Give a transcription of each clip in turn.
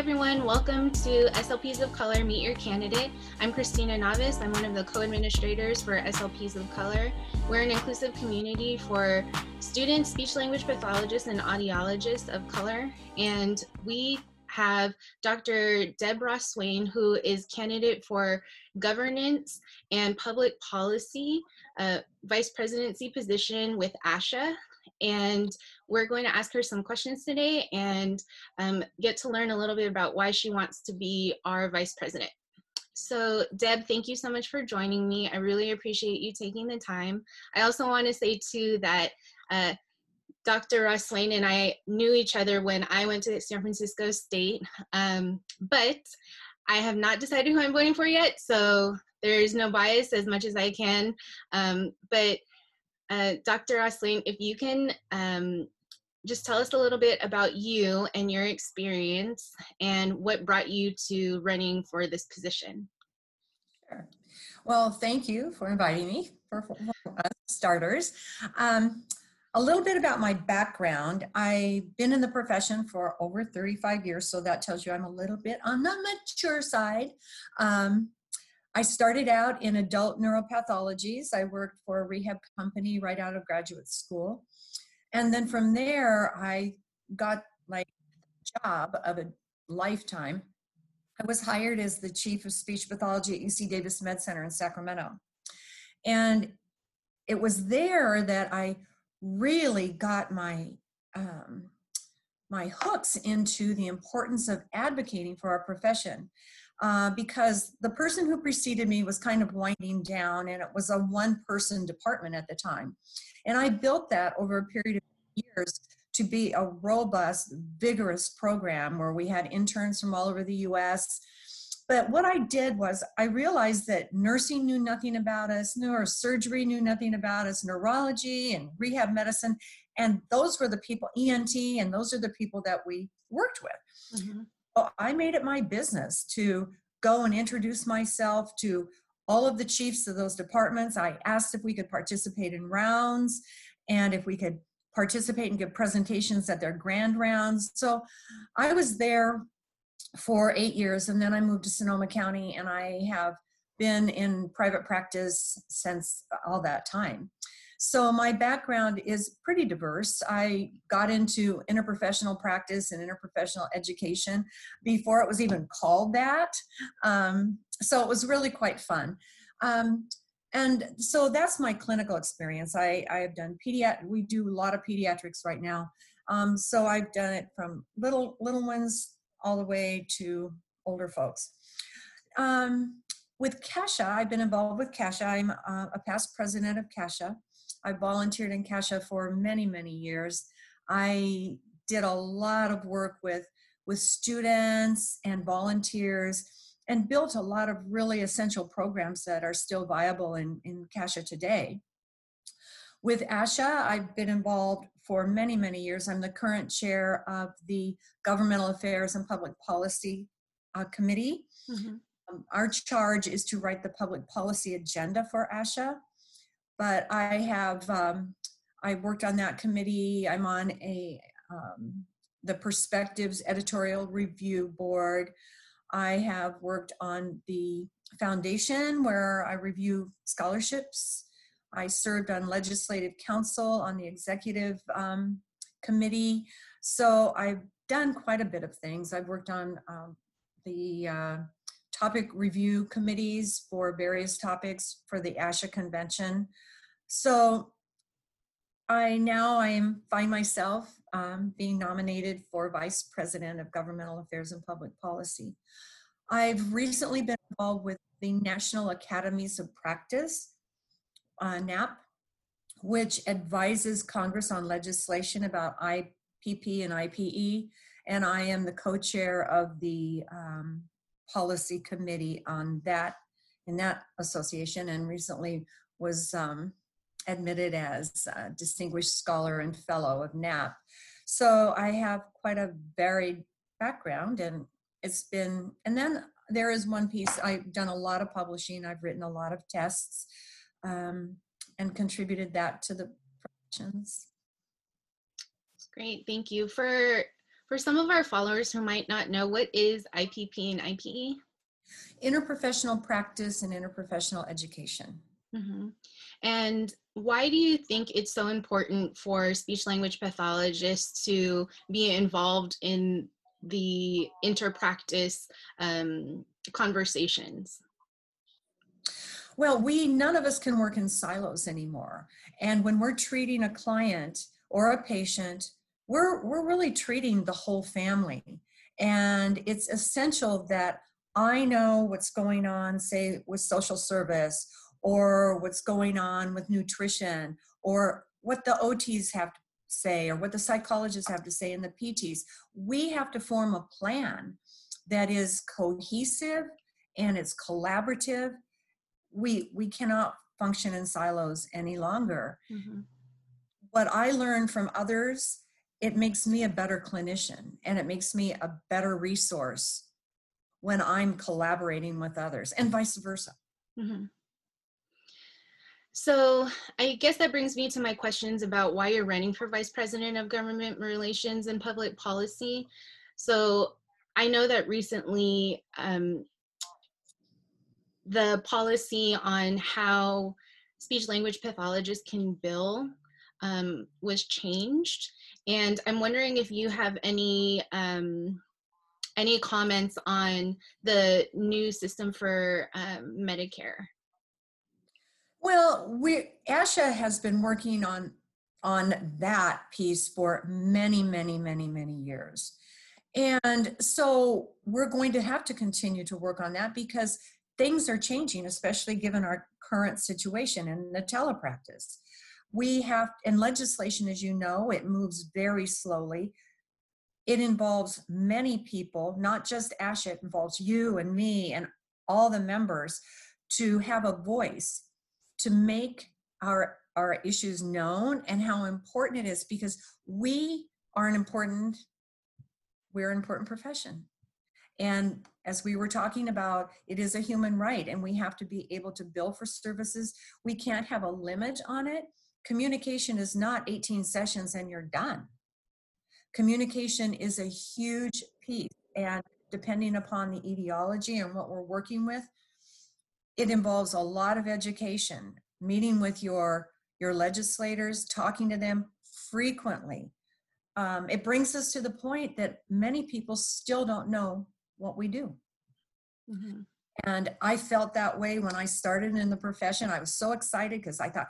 everyone. Welcome to SLPs of Color Meet Your Candidate. I'm Christina Navis. I'm one of the co administrators for SLPs of Color. We're an inclusive community for students, speech language pathologists, and audiologists of color. And we have Dr. Deborah Swain, who is candidate for governance and public policy, uh, vice presidency position with ASHA and we're going to ask her some questions today and um, get to learn a little bit about why she wants to be our vice president. So Deb, thank you so much for joining me. I really appreciate you taking the time. I also want to say too that uh, Dr. Ross Swain and I knew each other when I went to San Francisco State, um, but I have not decided who I'm voting for yet, so there's no bias as much as I can. Um, but uh, Dr. Ross Swain, if you can um, just tell us a little bit about you and your experience and what brought you to running for this position. Sure. Well, thank you for inviting me for, for starters. Um, a little bit about my background. I've been in the profession for over 35 years, so that tells you I'm a little bit on the mature side. Um, I started out in adult neuropathologies. I worked for a rehab company right out of graduate school. And then from there, I got like job of a lifetime. I was hired as the chief of speech pathology at UC Davis Med Center in Sacramento. And it was there that I really got my um, my hooks into the importance of advocating for our profession uh, because the person who preceded me was kind of winding down and it was a one person department at the time. And I built that over a period of years to be a robust, vigorous program where we had interns from all over the US. But what I did was I realized that nursing knew nothing about us, neurosurgery knew nothing about us, neurology and rehab medicine. And those were the people, ENT, and those are the people that we worked with. Mm-hmm. So I made it my business to go and introduce myself to all of the chiefs of those departments. I asked if we could participate in rounds and if we could participate and give presentations at their grand rounds. So I was there for eight years and then I moved to Sonoma County and I have been in private practice since all that time. So my background is pretty diverse. I got into interprofessional practice and interprofessional education before it was even called that. Um, so it was really quite fun. Um, and so that's my clinical experience. I, I have done pediatric, we do a lot of pediatrics right now. Um, so I've done it from little little ones all the way to older folks. Um, with CASHA, I've been involved with CASHA. I'm uh, a past president of CASHA. I volunteered in CASHA for many, many years. I did a lot of work with, with students and volunteers and built a lot of really essential programs that are still viable in, in CASHA today. With ASHA, I've been involved for many, many years. I'm the current chair of the Governmental Affairs and Public Policy uh, Committee. Mm-hmm. Um, our charge is to write the public policy agenda for ASHA but I have um, I worked on that committee. I'm on a um, the Perspectives Editorial Review Board. I have worked on the foundation where I review scholarships. I served on legislative council on the executive um, committee. So I've done quite a bit of things. I've worked on um, the uh, topic review committees for various topics for the ASHA convention. So I now I am find myself um, being nominated for Vice President of Governmental Affairs and Public Policy. I've recently been involved with the National Academies of Practice, uh, NAP, which advises Congress on legislation about IPP and IPE, and I am the co-chair of the um, policy committee on that in that association, and recently was um, admitted as distinguished scholar and fellow of NAP. So I have quite a varied background and it's been, and then there is one piece, I've done a lot of publishing, I've written a lot of tests um, and contributed that to the professions. Great, thank you. For For some of our followers who might not know, what is IPP and IPE? Interprofessional practice and interprofessional education. Mm-hmm. And why do you think it's so important for speech language pathologists to be involved in the interpractice um, conversations? Well, we none of us can work in silos anymore. And when we're treating a client or a patient, we're we're really treating the whole family. And it's essential that I know what's going on, say, with social service or what's going on with nutrition or what the OTs have to say or what the psychologists have to say and the PTs. We have to form a plan that is cohesive and it's collaborative. We we cannot function in silos any longer. Mm-hmm. What I learned from others, it makes me a better clinician and it makes me a better resource when I'm collaborating with others and vice versa. Mm-hmm. So I guess that brings me to my questions about why you're running for Vice President of Government Relations and Public Policy. So I know that recently um, the policy on how speech language pathologists can bill um, was changed. And I'm wondering if you have any um, any comments on the new system for um, Medicare. Well, we ASHA has been working on on that piece for many, many, many, many years. And so we're going to have to continue to work on that because things are changing, especially given our current situation in the telepractice. We have, and legislation, as you know, it moves very slowly. It involves many people, not just ash it involves you and me and all the members to have a voice to make our our issues known and how important it is because we are an important we're an important profession. And as we were talking about it is a human right and we have to be able to bill for services. We can't have a limit on it communication is not 18 sessions and you're done communication is a huge piece and depending upon the etiology and what we're working with it involves a lot of education, meeting with your your legislators, talking to them frequently. Um, it brings us to the point that many people still don't know what we do. Mm-hmm. And I felt that way when I started in the profession. I was so excited because I thought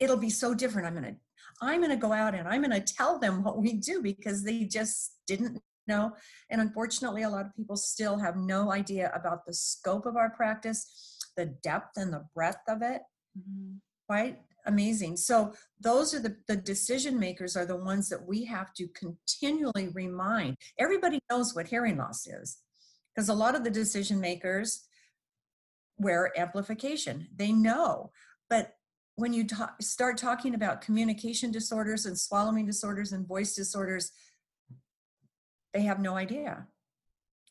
it'll be so different. I'm gonna I'm gonna go out and I'm gonna tell them what we do because they just didn't know. And unfortunately, a lot of people still have no idea about the scope of our practice the depth and the breadth of it mm-hmm. quite amazing so those are the, the decision makers are the ones that we have to continually remind everybody knows what hearing loss is because a lot of the decision makers wear amplification they know but when you ta- start talking about communication disorders and swallowing disorders and voice disorders they have no idea.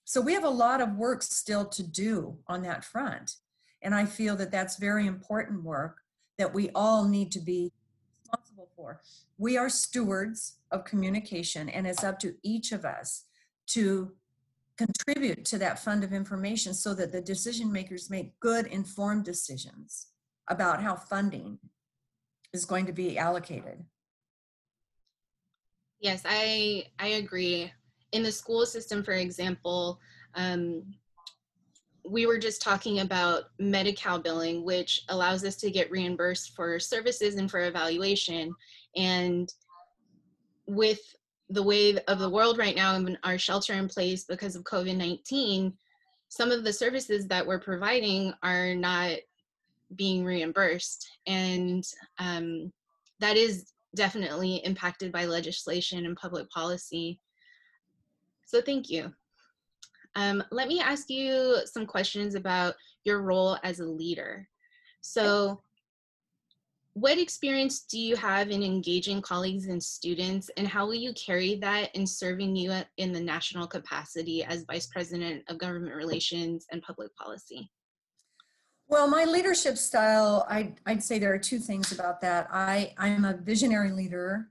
So we have a lot of work still to do on that front. And I feel that that's very important work that we all need to be responsible for. We are stewards of communication, and it's up to each of us to contribute to that fund of information so that the decision makers make good, informed decisions about how funding is going to be allocated. Yes, I I agree. In the school system, for example, um, we were just talking about Medi-Cal billing, which allows us to get reimbursed for services and for evaluation. And with the way of the world right now and our shelter in place because of COVID-19, some of the services that we're providing are not being reimbursed. And um, that is definitely impacted by legislation and public policy. So thank you. Um, let me ask you some questions about your role as a leader. So, what experience do you have in engaging colleagues and students, and how will you carry that in serving you in the national capacity as Vice President of Government Relations and Public Policy? Well, my leadership style, I'd, I'd say there are two things about that. I, I'm a visionary leader,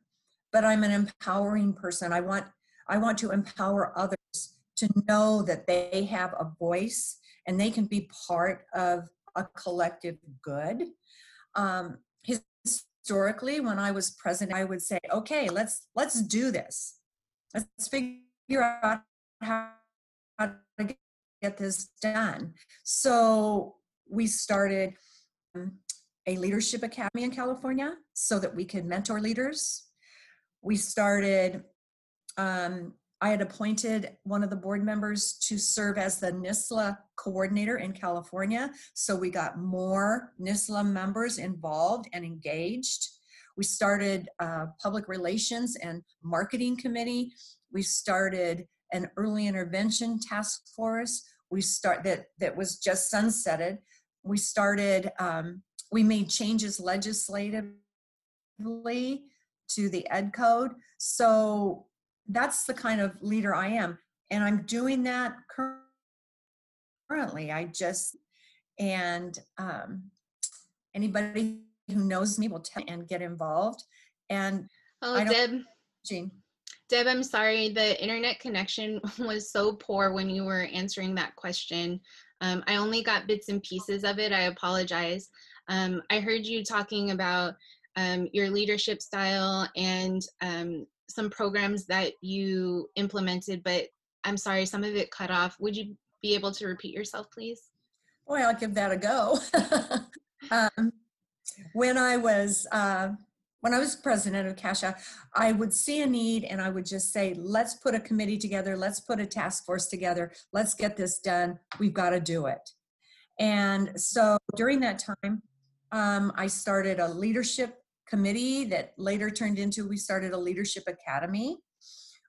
but I'm an empowering person. I want I want to empower others to know that they have a voice and they can be part of a collective good. Um, historically, when I was president, I would say, okay, let's let's do this. Let's figure out how, how to get this done. So we started um, a leadership academy in California so that we could mentor leaders. We started um, I had appointed one of the board members to serve as the NSSLHA coordinator in California. So we got more NSSLHA members involved and engaged. We started a public relations and marketing committee. We started an early intervention task force. We start that that was just sunsetted. We started. Um, we made changes legislatively to the ed code. So that's the kind of leader I am. And I'm doing that currently. I just, and um, anybody who knows me will tell and get involved. And oh, Deb, Jean. Deb, I'm sorry. The internet connection was so poor when you were answering that question. Um, I only got bits and pieces of it. I apologize. Um, I heard you talking about um, your leadership style and um, some programs that you implemented, but I'm sorry, some of it cut off. Would you be able to repeat yourself, please? Boy, I'll give that a go. um, when I was uh, when I was president of CASHA, I would see a need and I would just say, let's put a committee together, let's put a task force together, let's get this done. We've got to do it. And so during that time, um, I started a leadership committee that later turned into we started a leadership academy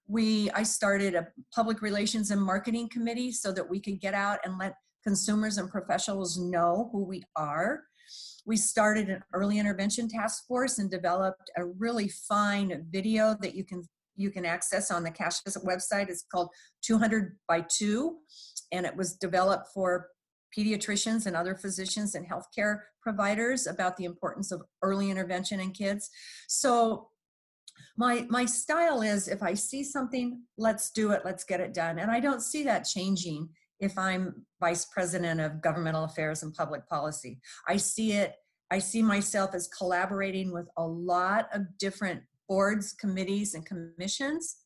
we i started a public relations and marketing committee so that we could get out and let consumers and professionals know who we are we started an early intervention task force and developed a really fine video that you can you can access on the cash website it's called 200 by 2 and it was developed for pediatricians and other physicians and healthcare providers about the importance of early intervention in kids. So my my style is if I see something, let's do it, let's get it done. And I don't see that changing if I'm vice president of governmental affairs and public policy. I see it I see myself as collaborating with a lot of different boards, committees and commissions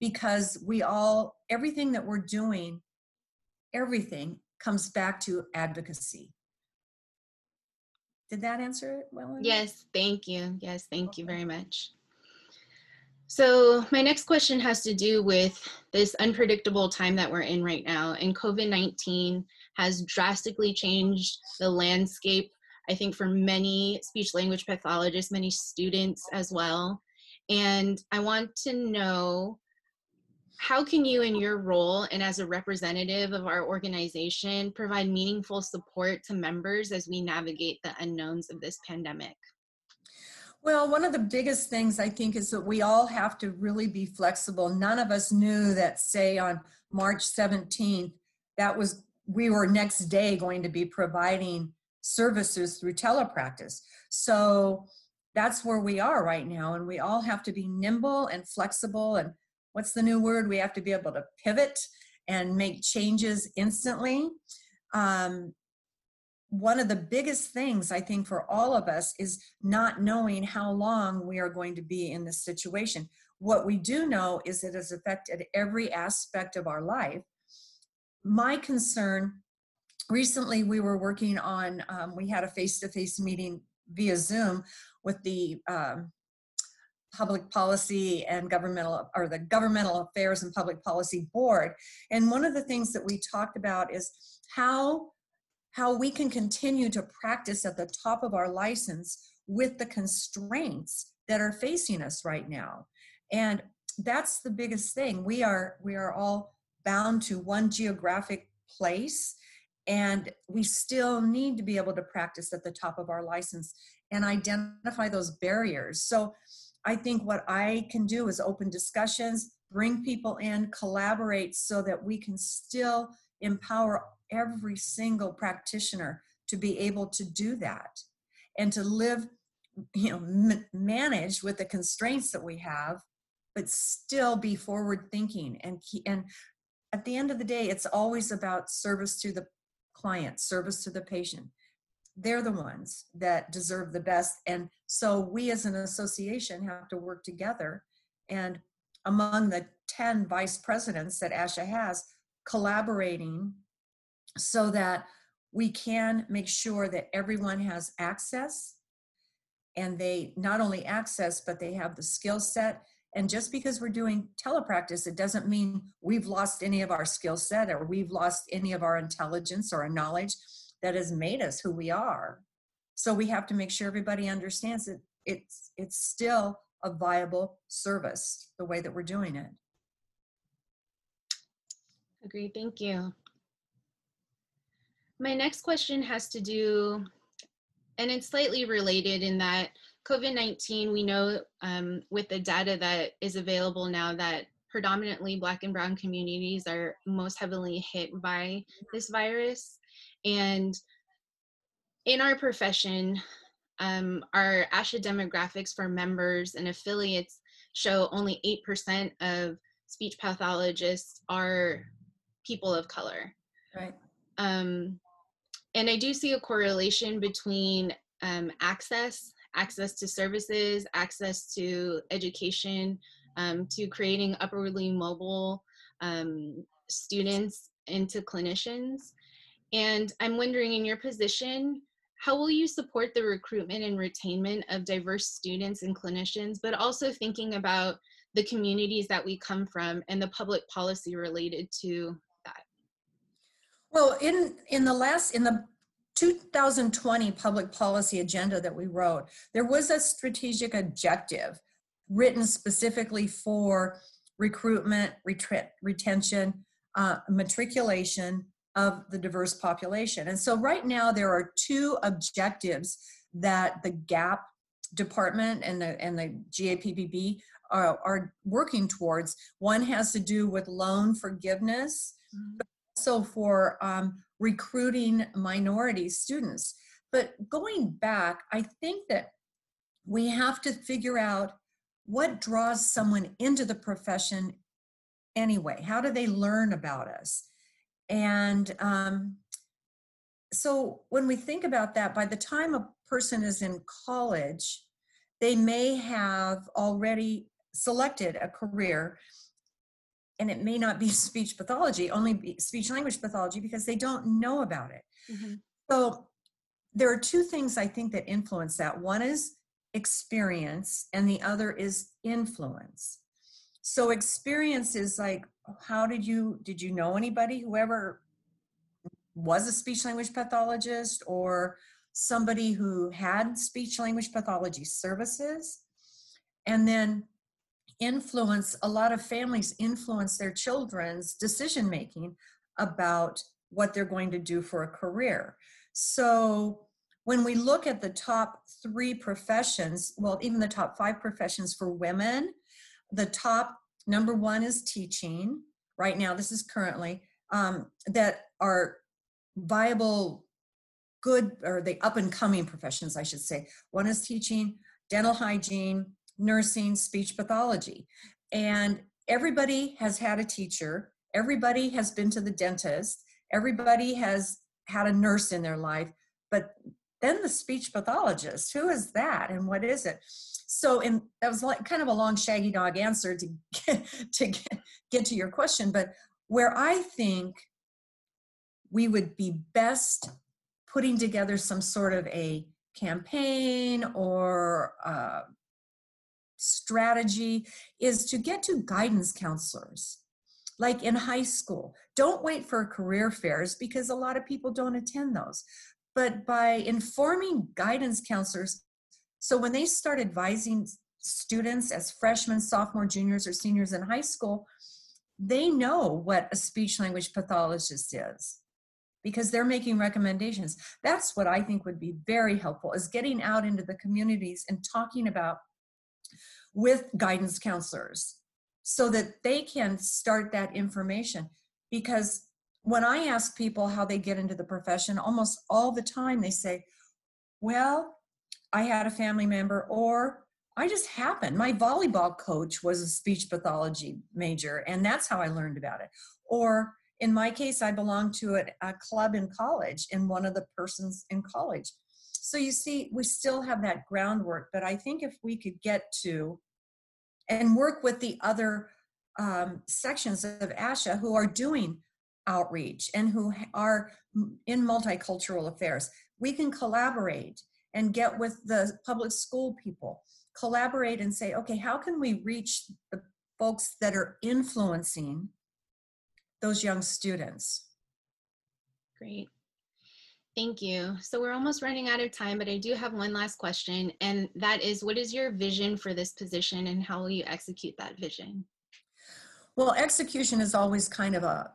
because we all everything that we're doing everything comes back to advocacy. Did that answer it well? Enough? Yes, thank you. Yes, thank okay. you very much. So my next question has to do with this unpredictable time that we're in right now. And COVID-19 has drastically changed the landscape, I think for many speech language pathologists, many students as well. And I want to know how can you in your role and as a representative of our organization provide meaningful support to members as we navigate the unknowns of this pandemic well one of the biggest things i think is that we all have to really be flexible none of us knew that say on march 17th that was we were next day going to be providing services through telepractice so that's where we are right now and we all have to be nimble and flexible and what's the new word? We have to be able to pivot and make changes instantly. Um, one of the biggest things I think for all of us is not knowing how long we are going to be in this situation. What we do know is it has affected every aspect of our life. My concern recently, we were working on, um, we had a face to face meeting via Zoom with the um, public policy and governmental or the governmental affairs and public policy board and one of the things that we talked about is how how we can continue to practice at the top of our license with the constraints that are facing us right now. And that's the biggest thing. We are we are all bound to one geographic place and we still need to be able to practice at the top of our license and identify those barriers. So I think what I can do is open discussions, bring people in, collaborate so that we can still empower every single practitioner to be able to do that and to live, you know, m- manage with the constraints that we have but still be forward thinking and keep, and at the end of the day, it's always about service to the client, service to the patient. They're the ones that deserve the best. And so we as an association have to work together. And among the 10 vice presidents that ASHA has, collaborating so that we can make sure that everyone has access and they not only access, but they have the skill set and just because we're doing telepractice, it doesn't mean we've lost any of our skill set or we've lost any of our intelligence or our knowledge that has made us who we are. So we have to make sure everybody understands that it's it's still a viable service the way that we're doing it. Agreed. Thank you. My next question has to do, and it's slightly related in that COVID-19, we know um, with the data that is available now that predominantly Black and Brown communities are most heavily hit by this virus. And in our profession, um, our ASHA demographics for members and affiliates show only 8% of speech pathologists are people of color. Right. Um, and I do see a correlation between um, access access to services, access to education, um, to creating upwardly mobile um, students into clinicians. And I'm wondering in your position, how will you support the recruitment and retainment of diverse students and clinicians, but also thinking about the communities that we come from and the public policy related to? Well, in in the last in the 2020 public policy agenda that we wrote, there was a strategic objective written specifically for recruitment, retention, uh, matriculation of the diverse population. And so right now there are two objectives that the GAPP department and the, and the GAPPB are, are working towards. One has to do with loan forgiveness, mm-hmm. Also for um, recruiting minority students. But going back, I think that we have to figure out what draws someone into the profession anyway. How do they learn about us? And um, so when we think about that, by the time a person is in college, they may have already selected a career and it may not be speech pathology, only speech language pathology because they don't know about it. Mm-hmm. So there are two things I think that influence that. One is experience, and the other is influence. So experience is like, how did you did you know anybody who ever was a speech language pathologist or somebody who had speech language pathology services? And then influence a lot of families influence their children's decision making about what they're going to do for a career. So when we look at the top three professions well even the top five professions for women the top number one is teaching right now this is currently um, that are viable good or the up and coming professions i should say. One is teaching dental hygiene nursing, speech pathology. And everybody has had a teacher, everybody has been to the dentist, everybody has had a nurse in their life, but then the speech pathologist, who is that and what is it? So, and that was like kind of a long shaggy dog answer to get, to get, get to your question, but where I think we would be best putting together some sort of a campaign or uh, strategy is to get to guidance counselors. Like in high school don't wait for career fairs because a lot of people don't attend those. But by informing guidance counselors so when they start advising students as freshmen sophomore juniors or seniors in high school they know what a speech language pathologist is because they're making recommendations. That's what i think would be very helpful is getting out into the communities and talking about with guidance counselors so that they can start that information. Because when I ask people how they get into the profession, almost all the time they say, Well, I had a family member, or I just happened. My volleyball coach was a speech pathology major, and that's how I learned about it. Or in my case, I belonged to a, a club in college, and one of the persons in college. So you see, we still have that groundwork, but I think if we could get to and work with the other um, sections of ASHA who are doing outreach and who are in multicultural affairs, we can collaborate and get with the public school people, collaborate and say, okay, how can we reach the folks that are influencing those young students? Great. Thank you. So we're almost running out of time, but I do have one last question, and that is what is your vision for this position and how will you execute that vision? Well, execution is always kind of a,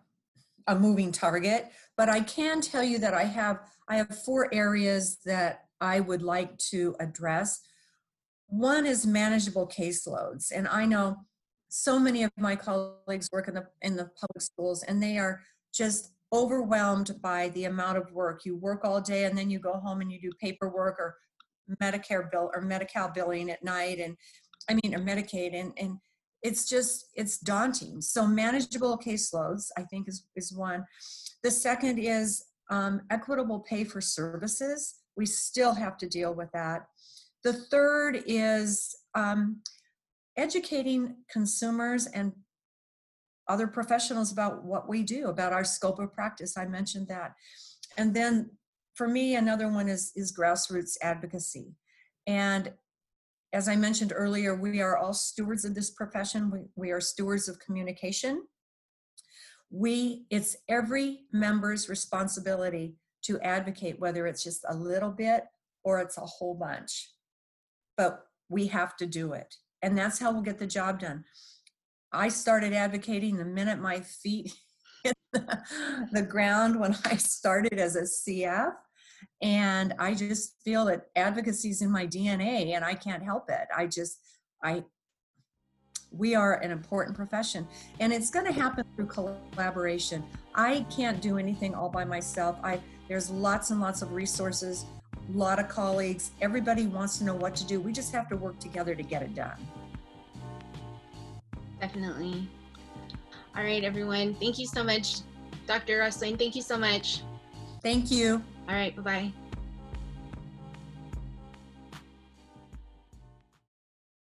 a moving target, but I can tell you that I have I have four areas that I would like to address. One is manageable caseloads, and I know so many of my colleagues work in the in the public schools, and they are just overwhelmed by the amount of work. You work all day and then you go home and you do paperwork or Medicare bill or Medi-Cal billing at night and I mean or Medicaid and and it's just it's daunting. So manageable caseloads I think is is one. The second is um, equitable pay for services. We still have to deal with that. The third is um, educating consumers and other professionals about what we do, about our scope of practice. I mentioned that. And then for me, another one is, is grassroots advocacy. And as I mentioned earlier, we are all stewards of this profession. We, we are stewards of communication. We, it's every member's responsibility to advocate, whether it's just a little bit or it's a whole bunch. But we have to do it. And that's how we'll get the job done. I started advocating the minute my feet hit the, the ground when I started as a CF. And I just feel that advocacy is in my DNA and I can't help it. I just, I, we are an important profession and it's going to happen through collaboration. I can't do anything all by myself. I, there's lots and lots of resources, a lot of colleagues. Everybody wants to know what to do. We just have to work together to get it done. Definitely. All right, everyone. Thank you so much, Dr. Ross Swain. Thank you so much. Thank you. All right. Bye bye.